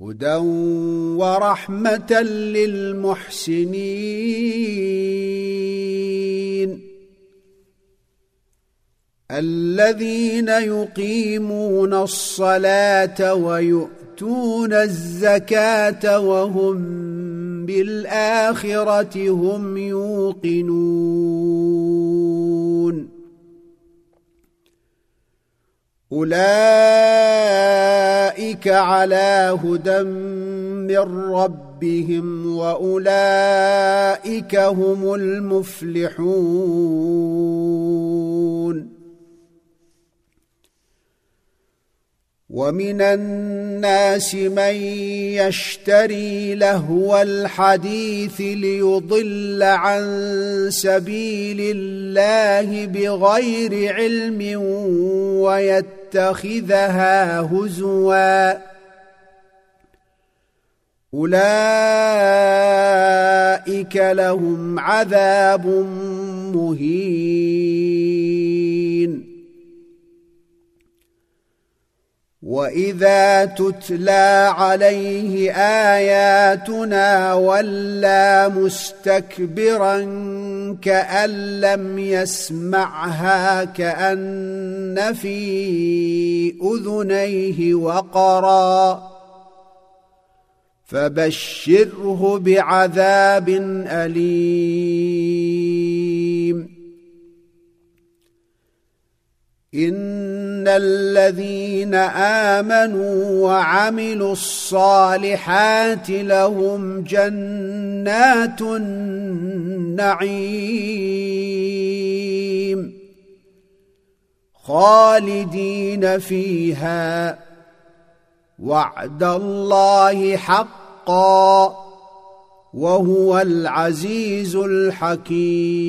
هدى ورحمة للمحسنين. الذين يقيمون الصلاة ويؤتون الزكاة وهم بالآخرة هم يوقنون. أولئك على هدى من ربهم وأولئك هم المفلحون. ومن الناس من يشتري لهو الحديث ليضل عن سبيل الله بغير علم ويتخذها هزوا. أولئك لهم عذاب مهين. وإذا تتلى عليه آياتنا ولى مستكبرا كأن لم يسمعها كأن في أذنيه وقرا. فبشره بعذاب أليم. إن الذين آمنوا وعملوا الصالحات لهم جنات النعيم خالدين فيها وعد الله حقا وهو العزيز الحكيم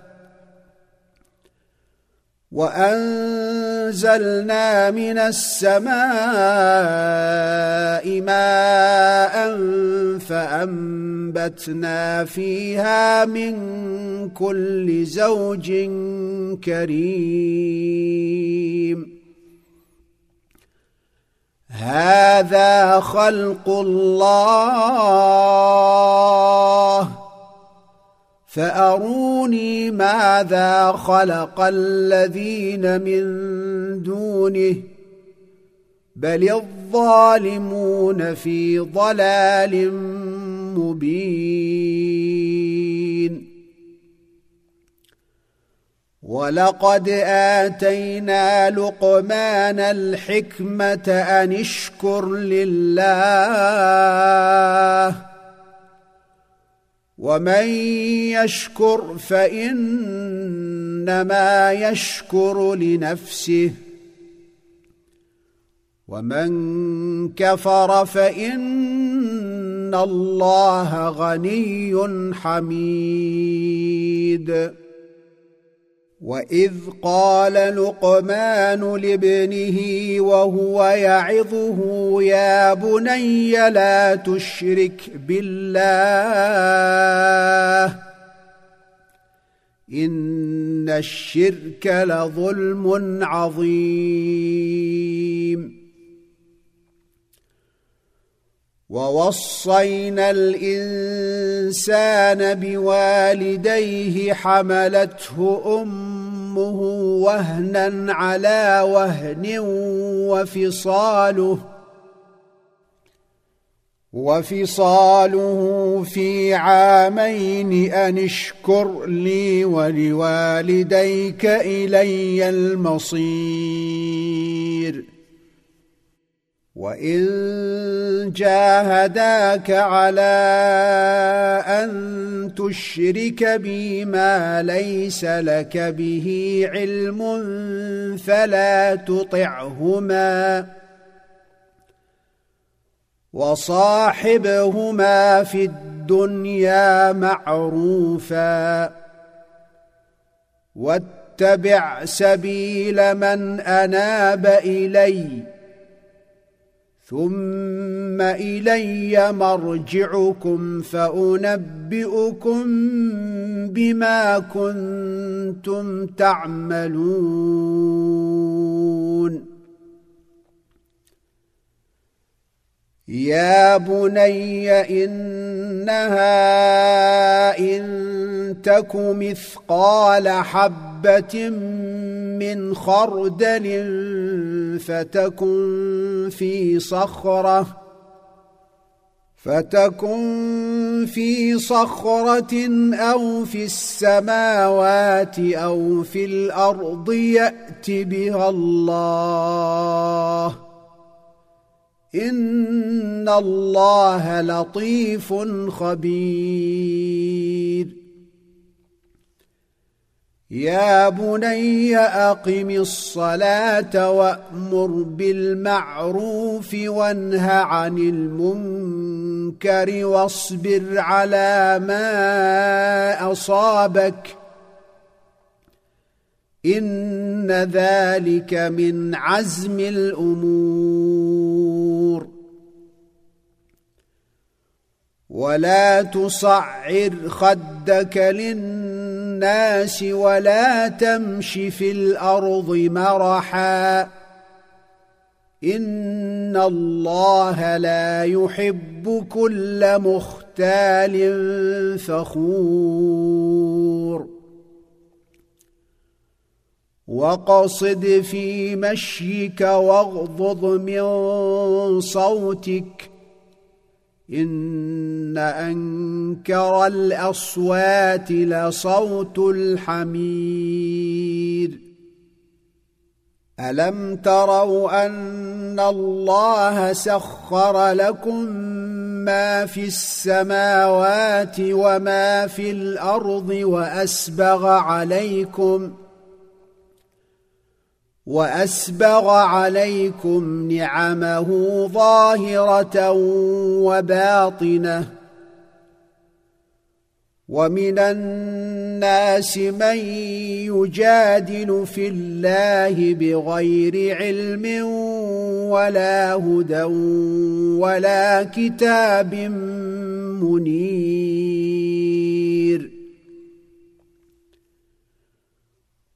وأنزلنا من السماء ماء فأنبتنا فيها من كل زوج كريم. هذا خلق الله. فأروني ماذا خلق الذين من دونه بل الظالمون في ضلال مبين. ولقد آتينا لقمان الحكمة أن اشكر لله. ومن يشكر فإنما يشكر لنفسه. ومن كفر فإن الله غني حميد. واذ قال لقمان لابنه وهو يعظه يا بني لا تشرك بالله ان الشرك لظلم عظيم ووصينا الإنسان بوالديه حملته أمه وهنا على وهن وفصاله وفصاله في عامين أن اشكر لي ولوالديك إلي المصير وان جاهداك على ان تشرك بي ما ليس لك به علم فلا تطعهما وصاحبهما في الدنيا معروفا واتبع سبيل من اناب اليّ ثم إلي مرجعكم فأنبئكم بما كنتم تعملون. يا بني انها ان تك مثقال حبه من خردل فتكن في صخره فتكن في صخره أو في السماوات أو في الأرض يات بها الله ان الله لطيف خبير. يا بني اقم الصلاه وامر بالمعروف وانه عن المنكر واصبر على ما اصابك ان ذلك من عزم الأمور. ولا تصعر خدك للناس ولا تمش في الأرض مرحا. إن الله لا يحب كل مختال فخور. وقصد في مشيك واغضض من صوتك إن أنكر الأصوات لصوت الحمير. ألم تروا أن الله سخر لكم ما في السماوات وما في الأرض وأسبغ عليكم وأسبغ عليكم نعمه ظاهرة وباطنة. ومن الناس من يجادل في الله بغير علم ولا هدى ولا كتاب منير.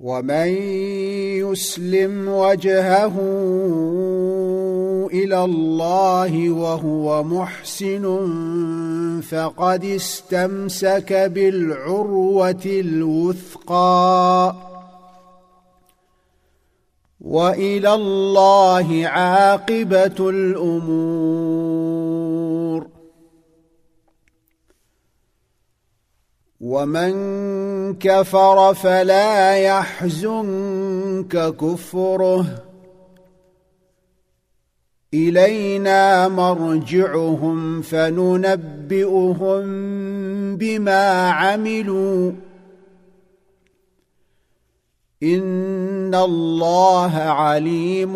ومن يسلم وجهه إلى الله وهو محسن فقد استمسك بالعروة الوثقى. وإلى الله عاقبة الأمور. ومن كفر فلا يحزنك كفره. إلينا مرجعهم فننبئهم بما عملوا. إن الله عليم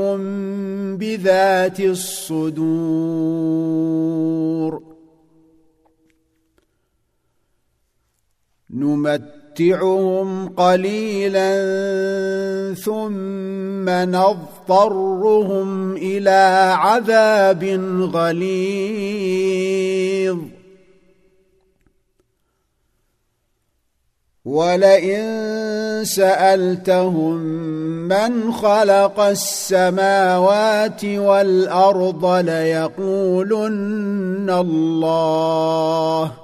بذات الصدور. نمت نمتعهم قليلا ثم نضطرهم إلى عذاب غليظ. ولئن سالتهم من خلق السماوات والارض ليقولن الله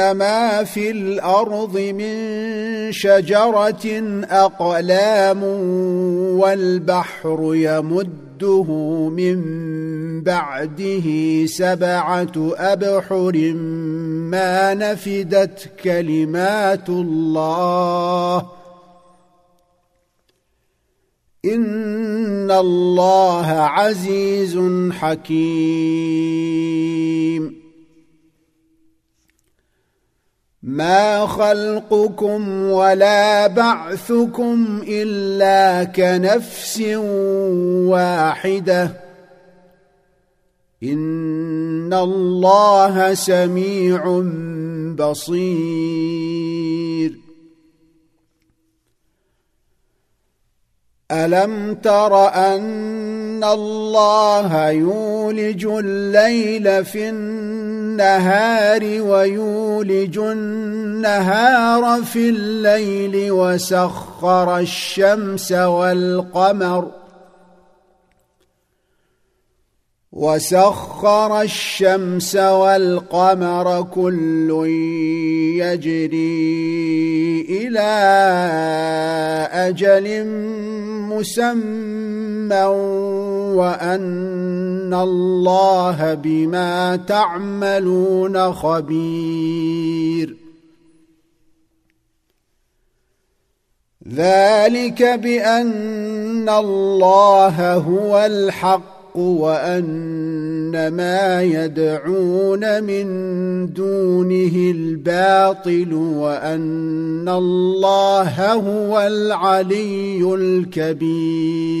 ما في الأرض من شجره اقلام والبحر يمده من بعده سبعه ابحر ما نفدت كلمات الله ان الله عزيز حكيم ما خلقكم ولا بعثكم الا كنفس واحدة ان الله سميع بصير الم تر ان الله يولج الليل في النهار ويولج النهار في الليل وسخر الشمس والقمر وسخر الشمس والقمر كل يجري إلى أجل مسمى وأن الله بما تعملون خبير. ذلك بأن الله هو الحق. الحق وأن ما يدعون من دونه الباطل وأن الله هو العلي الكبير.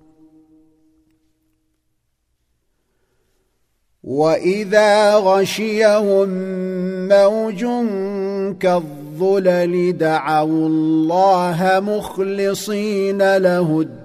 واذا غشيهم موج كالظلل دعوا الله مخلصين له الدين.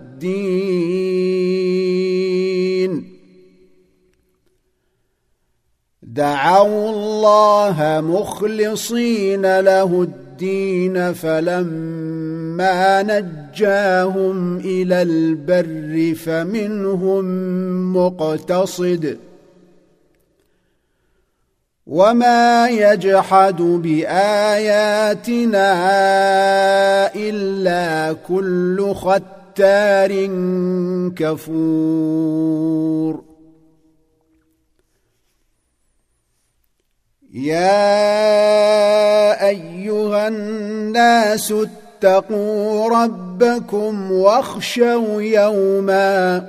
دعوا الله مخلصين له الدين فلما نجاهم إلى البر فمنهم مقتصد وما يجحد باياتنا الا كل ختار كفور يا ايها الناس اتقوا ربكم واخشوا يوما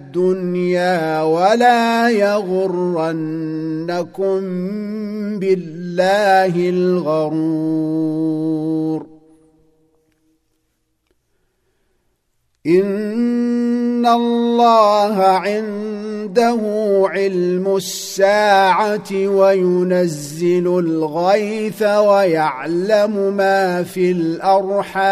الدنيا ولا يغرنكم بالله الغرور. إن الله عنده علم الساعة وينزل الغيث ويعلم ما في الأرحام.